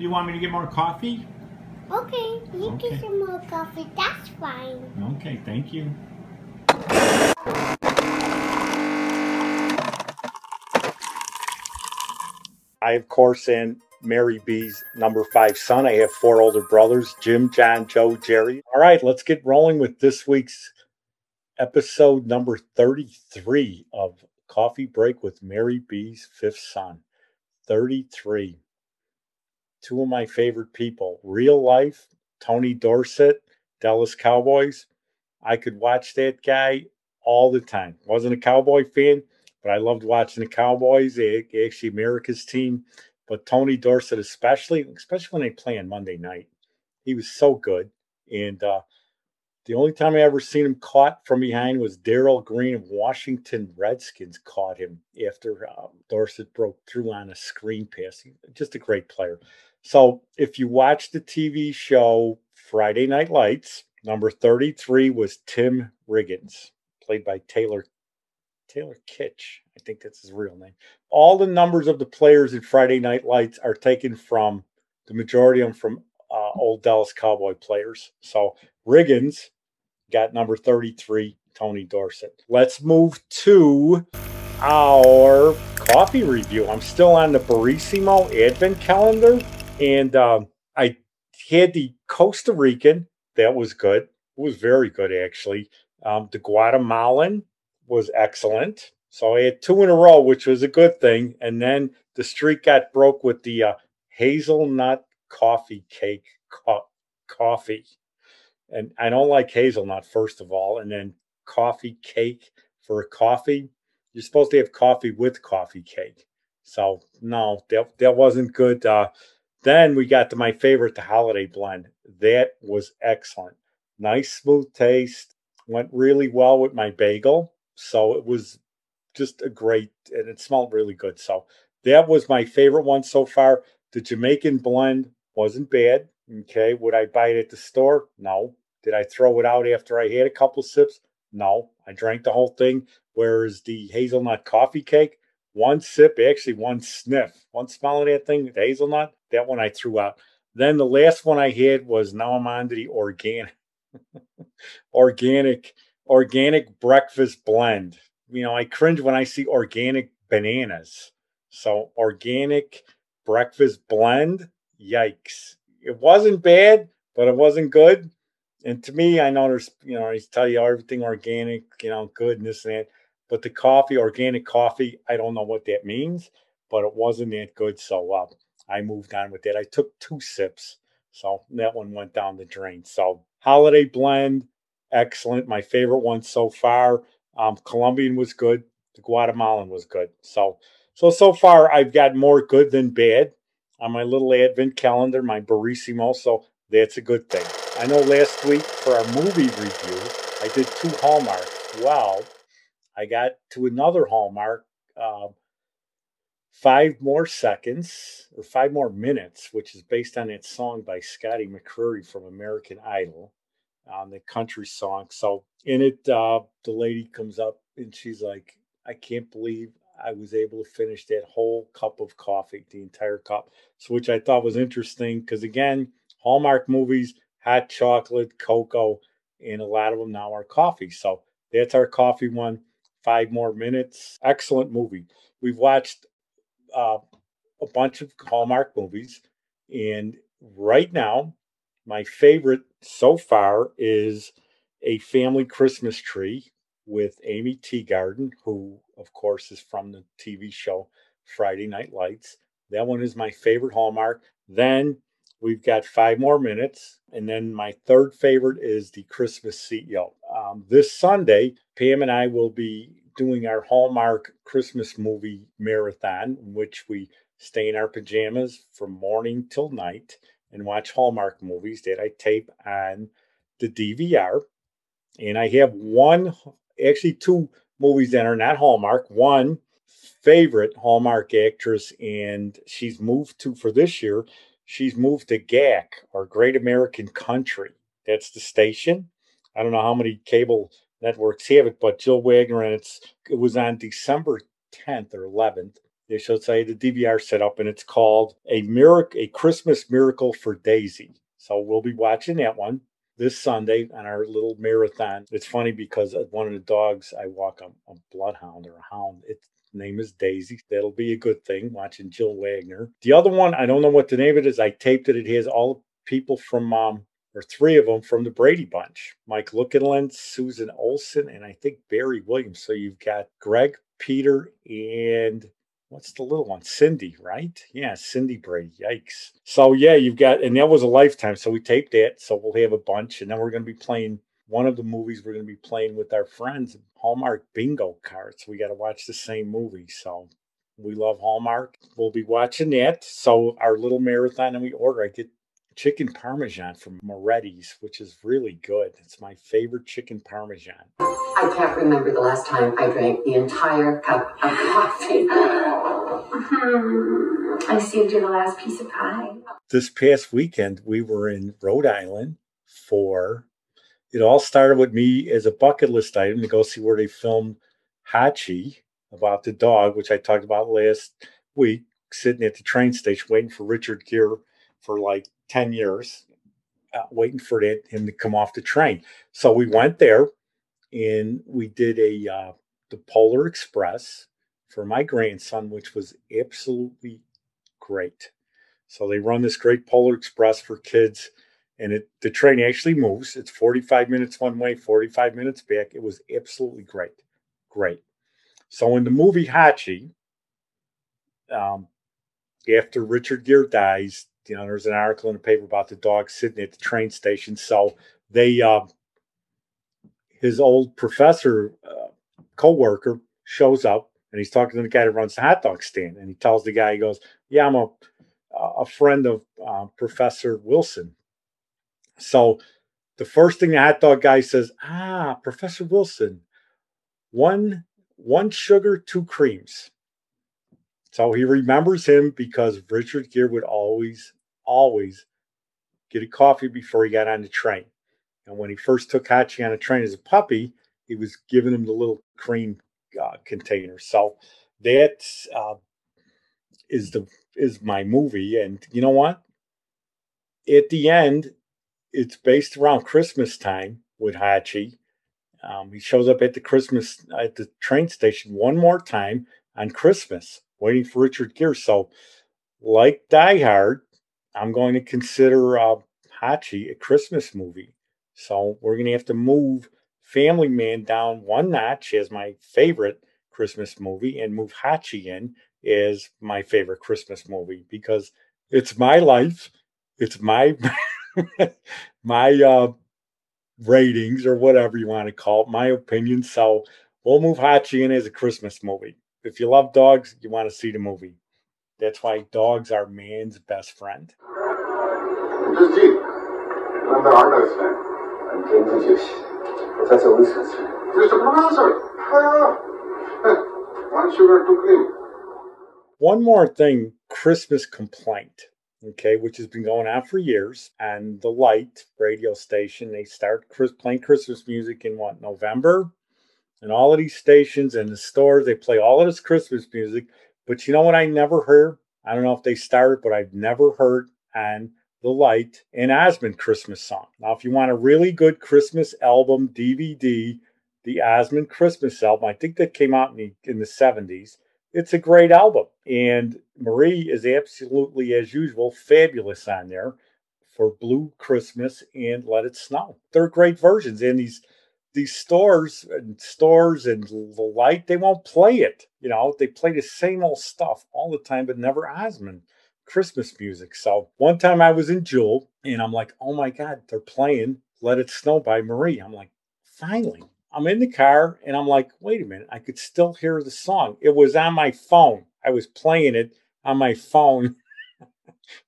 Do you want me to get more coffee? Okay, you Okay. get some more coffee. That's fine. Okay, thank you. I, of course, am Mary B's number five son. I have four older brothers Jim, John, Joe, Jerry. All right, let's get rolling with this week's episode number 33 of Coffee Break with Mary B's fifth son. 33. Two of my favorite people. Real life, Tony Dorsett, Dallas Cowboys. I could watch that guy all the time. Wasn't a Cowboy fan, but I loved watching the Cowboys. Actually America's team, but Tony Dorsett especially, especially when they play on Monday night, he was so good. And uh, the only time I ever seen him caught from behind was Darrell Green of Washington Redskins caught him after uh, Dorsett broke through on a screen pass. Just a great player. So if you watch the TV show Friday Night Lights, number 33 was Tim Riggins, played by Taylor Taylor Kitsch. I think that's his real name. All the numbers of the players in Friday Night Lights are taken from the majority of them from uh, old Dallas Cowboy players. So Riggins got number 33, Tony Dorsett. Let's move to our coffee review. I'm still on the Barissimo Advent calendar, and um, I had the Costa Rican. That was good. It was very good, actually. Um, the Guatemalan was excellent. So I had two in a row, which was a good thing. And then the streak got broke with the uh, hazelnut coffee cake co- coffee. And I don't like hazelnut, first of all. And then coffee cake for a coffee. You're supposed to have coffee with coffee cake. So no, that, that wasn't good. Uh, then we got to my favorite, the holiday blend. That was excellent. Nice, smooth taste. Went really well with my bagel. So it was just a great, and it smelled really good. So that was my favorite one so far. The Jamaican blend wasn't bad. Okay. Would I buy it at the store? No. Did I throw it out after I had a couple sips? No. I drank the whole thing. Whereas the hazelnut coffee cake, one sip, actually one sniff, one smell of that thing, the hazelnut, that one I threw out. Then the last one I had was now I'm on to the organic, organic, organic breakfast blend. You know, I cringe when I see organic bananas. So organic breakfast blend, yikes. It wasn't bad, but it wasn't good. And to me, I know there's, you know, I tell you everything organic, you know, good and this and that. But the coffee, organic coffee, I don't know what that means, but it wasn't that good. So uh, I moved on with that. I took two sips. So that one went down the drain. So holiday blend, excellent. My favorite one so far. Um, Colombian was good. The Guatemalan was good. So so so far I've got more good than bad on my little advent calendar, my Barissimo. So that's a good thing. I know last week for our movie review, I did two Hallmark. Well, I got to another Hallmark. Uh, five more seconds or five more minutes, which is based on that song by Scotty McCreery from American Idol, on the country song. So in it, uh, the lady comes up and she's like, "I can't believe I was able to finish that whole cup of coffee, the entire cup." So which I thought was interesting because again, Hallmark movies, hot chocolate, cocoa, and a lot of them now are coffee. So that's our coffee one. Five more minutes. Excellent movie. We've watched uh, a bunch of Hallmark movies, and right now, my favorite so far is A Family Christmas Tree with Aimee Teegarden, who, of course, is from the TV show Friday Night Lights. That one is my favorite Hallmark. Then we've got five more minutes. And then my third favorite is the Christmas CEO. Um, this Sunday, Pam and I will be doing our Hallmark Christmas movie marathon, in which we stay in our pajamas from morning till night and watch Hallmark movies that I tape on the DVR. And I have one, actually, two movies that are not Hallmark. One favorite Hallmark actress, and she's moved to, for this year, she's moved to GAC or Great American Country. That's the station. I don't know how many cable networks have it, but Jill Wagner, and it's it was on December 10th or 11th. They showed say the DVR set up, and it's called a miracle, a Christmas miracle for Daisy. So we'll be watching that one this Sunday on our little marathon. It's funny because one of the dogs I walk a, a bloodhound or a hound. Its name is Daisy. That'll be a good thing. Watching Jill Wagner. The other one, I don't know what the name of it is. I taped it. It has all people from um, or three of them from the Brady Bunch Mike Lookinland, Susan Olson, and I think Barry Williams. So you've got Greg, Peter, and what's the little one? Cindy, right? Yeah, Cindy Brady. Yikes. So yeah, you've got, and that was a lifetime. So we taped that. So we'll have a bunch, and then we're going to be playing one of the movies we're going to be playing with our friends, Hallmark bingo cards. We got to watch the same movie. So we love Hallmark. We'll be watching that. So our little marathon, and we order. I chicken parmesan from Moretti's, which is really good. It's my favorite chicken parmesan. I can't remember the last time I drank the entire cup of coffee. Hmm. I saved you the last piece of pie. This past weekend, we were in Rhode Island for. It all started with me as a bucket list item to go see where they filmed Hachi about the dog, which I talked about last week, sitting at the train station waiting for Richard Gere for like 10 years uh, waiting for him to come off the train. So we went there and we did a uh, the Polar Express for my grandson, which was absolutely great. So they run this great Polar Express for kids, and it the train actually moves. It's 45 minutes one way, 45 minutes back. It was absolutely great, great. So in the movie Hachi, um, after Richard Gere dies, you know, there's an article in the paper about the dog sitting at the train station. So they, uh, his old professor, uh, co-worker shows up and he's talking to the guy that runs the hot dog stand. And he tells the guy, he goes, yeah, I'm a, a friend of uh, Professor Wilson. So the first thing the hot dog guy says, ah, Professor Wilson, one, one sugar, two creams. So he remembers him because Richard Gere would always always get a coffee before he got on the train. And when he first took Hachi on a train as a puppy, he was giving him the little cream uh, container. So that uh, is the is my movie. And you know what? At the end, it's based around Christmas time with Hachi. Um, he shows up at the Christmas at the train station one more time on Christmas, waiting for Richard Gere. So, like Die Hard, I'm going to consider uh, Hachi a Christmas movie. So we're going to have to move Family Man down one notch as my favorite Christmas movie and move Hachi in as my favorite Christmas movie because it's my life. It's my my uh, ratings or whatever you want to call it, my opinion. So we'll move Hachi in as a Christmas movie. If you love dogs, you want to see the movie. That's why dogs are man's best friend. Jeep. Remember Arnold's friend. I'm Cambridge. Professor Wilson's friend. Mr. Professor! One sugar, two cream. One more thing Christmas complaint, okay, which has been going on for years. And the Light radio station, they start playing Christmas music in what, November? And all of these stations and the stores, they play all of this Christmas music but you know what I never heard? I don't know if they started, but I've never heard on the light an Osmond Christmas song. Now, if you want a really good Christmas album DVD, the Osmond Christmas album, I think that came out in the, in the 70s. It's a great album. And Marie is absolutely, as usual, fabulous on there for Blue Christmas and Let It Snow. They're great versions. And these these stores and stores and the light, they won't play it. You know, they play the same old stuff all the time, but never Osmond Christmas music. So one time I was in Jewel and I'm like, oh my God, they're playing Let It Snow by Marie. I'm like, finally. I'm in the car and I'm like, wait a minute, I could still hear the song. It was on my phone. I was playing it on my phone.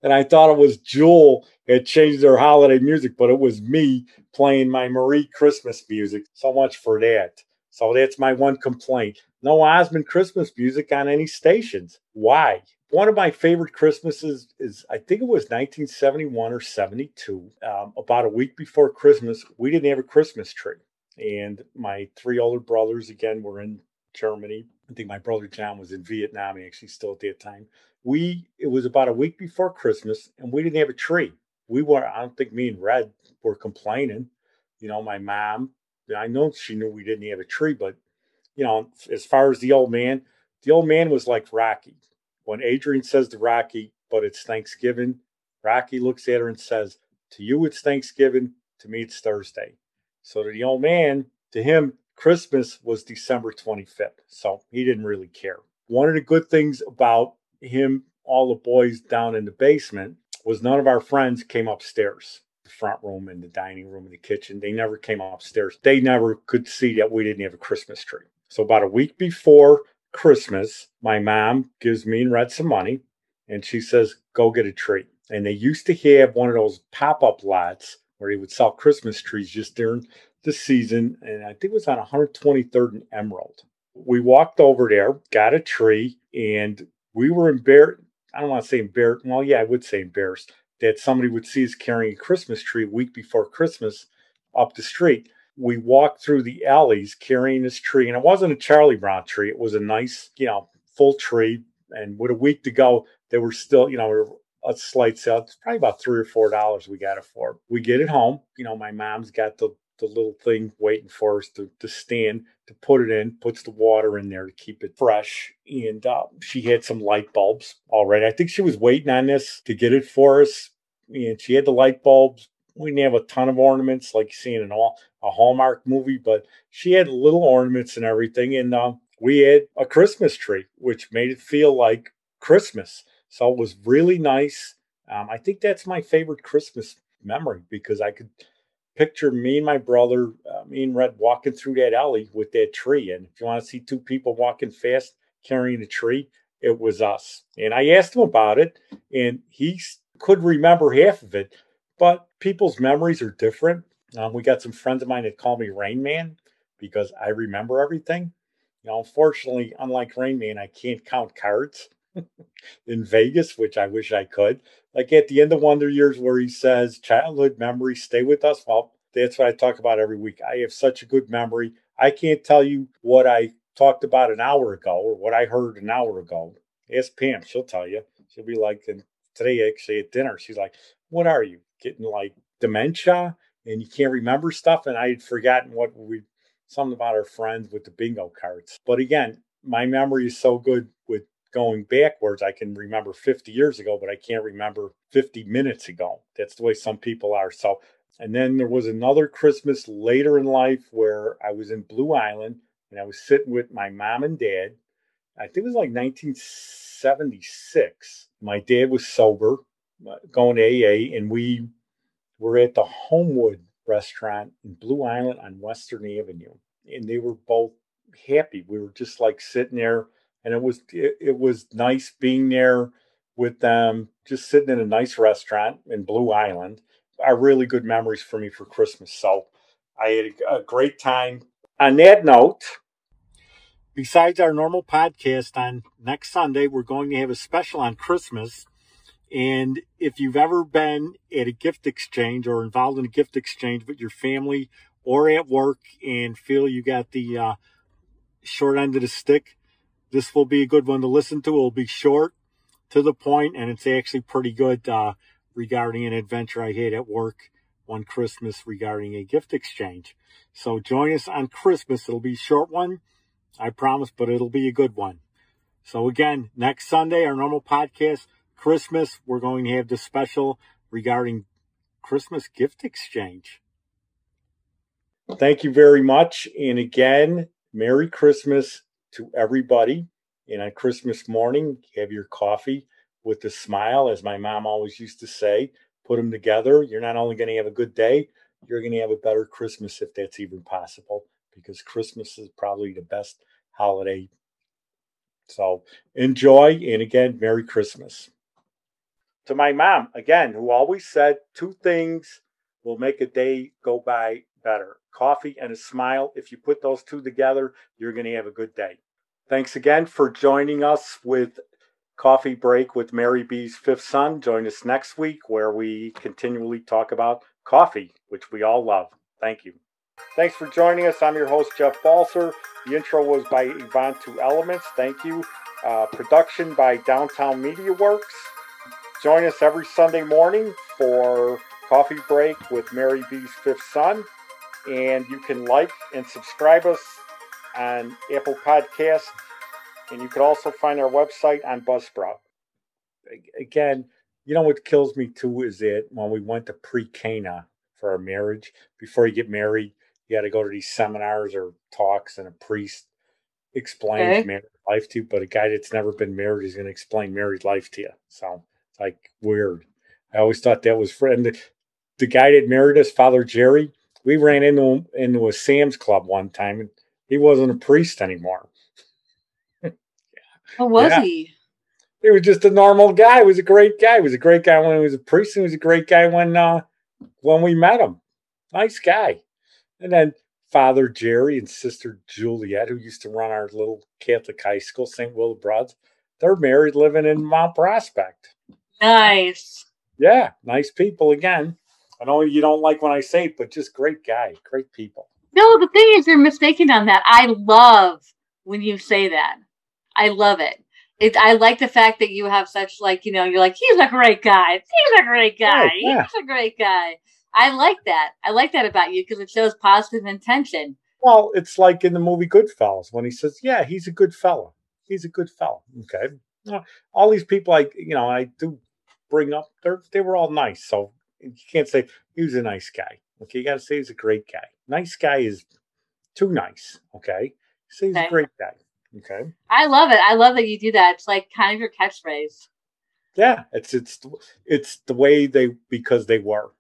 and I thought it was Jewel had changed their holiday music, but it was me playing my Marie Christmas music. So much for that. So that's my one complaint. No Osmond Christmas music on any stations. Why? One of my favorite Christmases is, I think it was 1971 or 72. Um, about a week before Christmas, we didn't have a Christmas tree. And my three older brothers, again, were in Germany. I think my brother John was in Vietnam he actually still at that time. We it was about a week before Christmas and we didn't have a tree. We were I don't think me and Red were complaining. You know, my mom, I know she knew we didn't have a tree, but you know, as far as the old man, the old man was like Rocky. When Adrian says to Rocky, but it's Thanksgiving, Rocky looks at her and says, To you it's Thanksgiving, to me it's Thursday. So to the old man, to him, Christmas was December 25th. So he didn't really care. One of the good things about him, all the boys down in the basement, was none of our friends came upstairs. The front room and the dining room and the kitchen. They never came upstairs. They never could see that we didn't have a Christmas tree. So about a week before Christmas, my mom gives me and Red some money and she says, Go get a tree. And they used to have one of those pop up lots where they would sell Christmas trees just during the season. And I think it was on 123rd and Emerald. We walked over there, got a tree, and we were embarrassed. I don't want to say embarrassed. Well, yeah, I would say embarrassed that somebody would see us carrying a Christmas tree a week before Christmas up the street. We walked through the alleys carrying this tree, and it wasn't a Charlie Brown tree. It was a nice, you know, full tree. And with a week to go, they were still, you know, a slight sale. It's probably about three or four dollars we got it for. We get it home. You know, my mom's got the the little thing waiting for us to, to stand to put it in, puts the water in there to keep it fresh. And uh, she had some light bulbs already. I think she was waiting on this to get it for us. And she had the light bulbs. We didn't have a ton of ornaments like you see in all, a Hallmark movie, but she had little ornaments and everything. And uh, we had a Christmas tree, which made it feel like Christmas. So it was really nice. Um, I think that's my favorite Christmas memory because I could picture me and my brother, uh, me and Red walking through that alley with that tree. And if you want to see two people walking fast carrying a tree, it was us. And I asked him about it, and he could remember half of it, but people's memories are different. Um, we got some friends of mine that call me Rain Man because I remember everything. You know, unfortunately, unlike Rain Man, I can't count cards. In Vegas, which I wish I could. Like at the end of Wonder Years, where he says, childhood memories stay with us. Well, that's what I talk about every week. I have such a good memory. I can't tell you what I talked about an hour ago or what I heard an hour ago. Ask Pam, she'll tell you. She'll be like, and today actually at dinner, she's like, What are you? Getting like dementia and you can't remember stuff? And I had forgotten what we something about our friends with the bingo cards. But again, my memory is so good with going backwards, I can remember 50 years ago, but I can't remember 50 minutes ago. That's the way some people are. So, and then there was another Christmas later in life where I was in Blue Island and I was sitting with my mom and dad. I think it was like 1976. My dad was sober, uh, going to AA, and we were at the Homewood restaurant in Blue Island on Western Avenue. And they were both happy. We were just like sitting there and it was it, it was nice being there with them, just sitting in a nice restaurant in Blue Island. Are really good memories for me for Christmas. So I had a, great time. On that note, besides our normal podcast on next Sunday, we're going to have a special on Christmas. And if you've ever been at a gift exchange or involved in a gift exchange with your family or at work and feel you got the uh, short end of the stick, this will be a good one to listen to. It'll be short, to the point, and it's actually pretty good uh, regarding an adventure I had at work one Christmas regarding a gift exchange. So join us on Christmas. It'll be a short one, I promise, but it'll be a good one. So again, next Sunday, our normal podcast, Christmas, we're going to have the special regarding Christmas gift exchange. Thank you very much. And again, Merry Christmas to everybody. And on Christmas morning, have your coffee with a smile, as my mom always used to say. Put them together. You're not only going to have a good day, you're going to have a better Christmas if that's even possible, because Christmas is probably the best holiday. So enjoy. And again, Merry Christmas. To my mom, again, who always said two things will make a day go by better coffee and a smile. If you put those two together, you're going to have a good day. Thanks again for joining us with Coffee Break with Mary B's Fifth Son. Join us next week where we continually talk about coffee, which we all love. Thank you. Thanks for joining us. I'm your host, Jeff Balser. The intro was by Yvonne Two Elements. Thank you. Uh, production by Downtown Media Works. Join us every Sunday morning for Coffee Break with Mary B's Fifth Son. And you can like and subscribe us on Apple Podcasts. And you can also find our website on Buzzsprout. Again, you know what kills me too is that when we went to pre Cana for our marriage, before you get married, you got to go to these seminars or talks, and a priest explains Okay. married life to you. But a guy that's never been married is going to explain married life to you. So it's like weird. I always thought that was friend. The, the guy that married us, Father Jerry, we ran into him into a Sam's Club one time, and he wasn't a priest anymore. Who was Yeah. he? He was just a normal guy. He was a great guy. He was a great guy when he was a priest. and He was a great guy when uh, when we met him. Nice guy. And then Father Jerry and Sister Juliet, who used to run our little Catholic high school, St. Willibrord's, they're married, living in Mount Prospect. Nice. Yeah, nice people again. I know you don't like when I say it, but just great guy, great people. No, the thing is, you're mistaken on that. I love when you say that. I love it. It. I like the fact that you have such like you know you're like he's a great guy. He's a great oh, guy. Right, yeah. He's a great guy. I like that. I like that about you because it shows positive intention. Well, it's like in the movie Goodfellas when he says, "Yeah, he's a good fella. He's a good fella." Okay, all these people, I you know, I do bring up, they they were all nice. So you can't say he was a nice guy. Okay, you got to say he's a great guy. Nice guy is too nice. Okay, say he's Okay. a great guy. Okay, I love it. I love that you do that. It's like kind of your catchphrase. yeah, it's it's it's the way they because they were.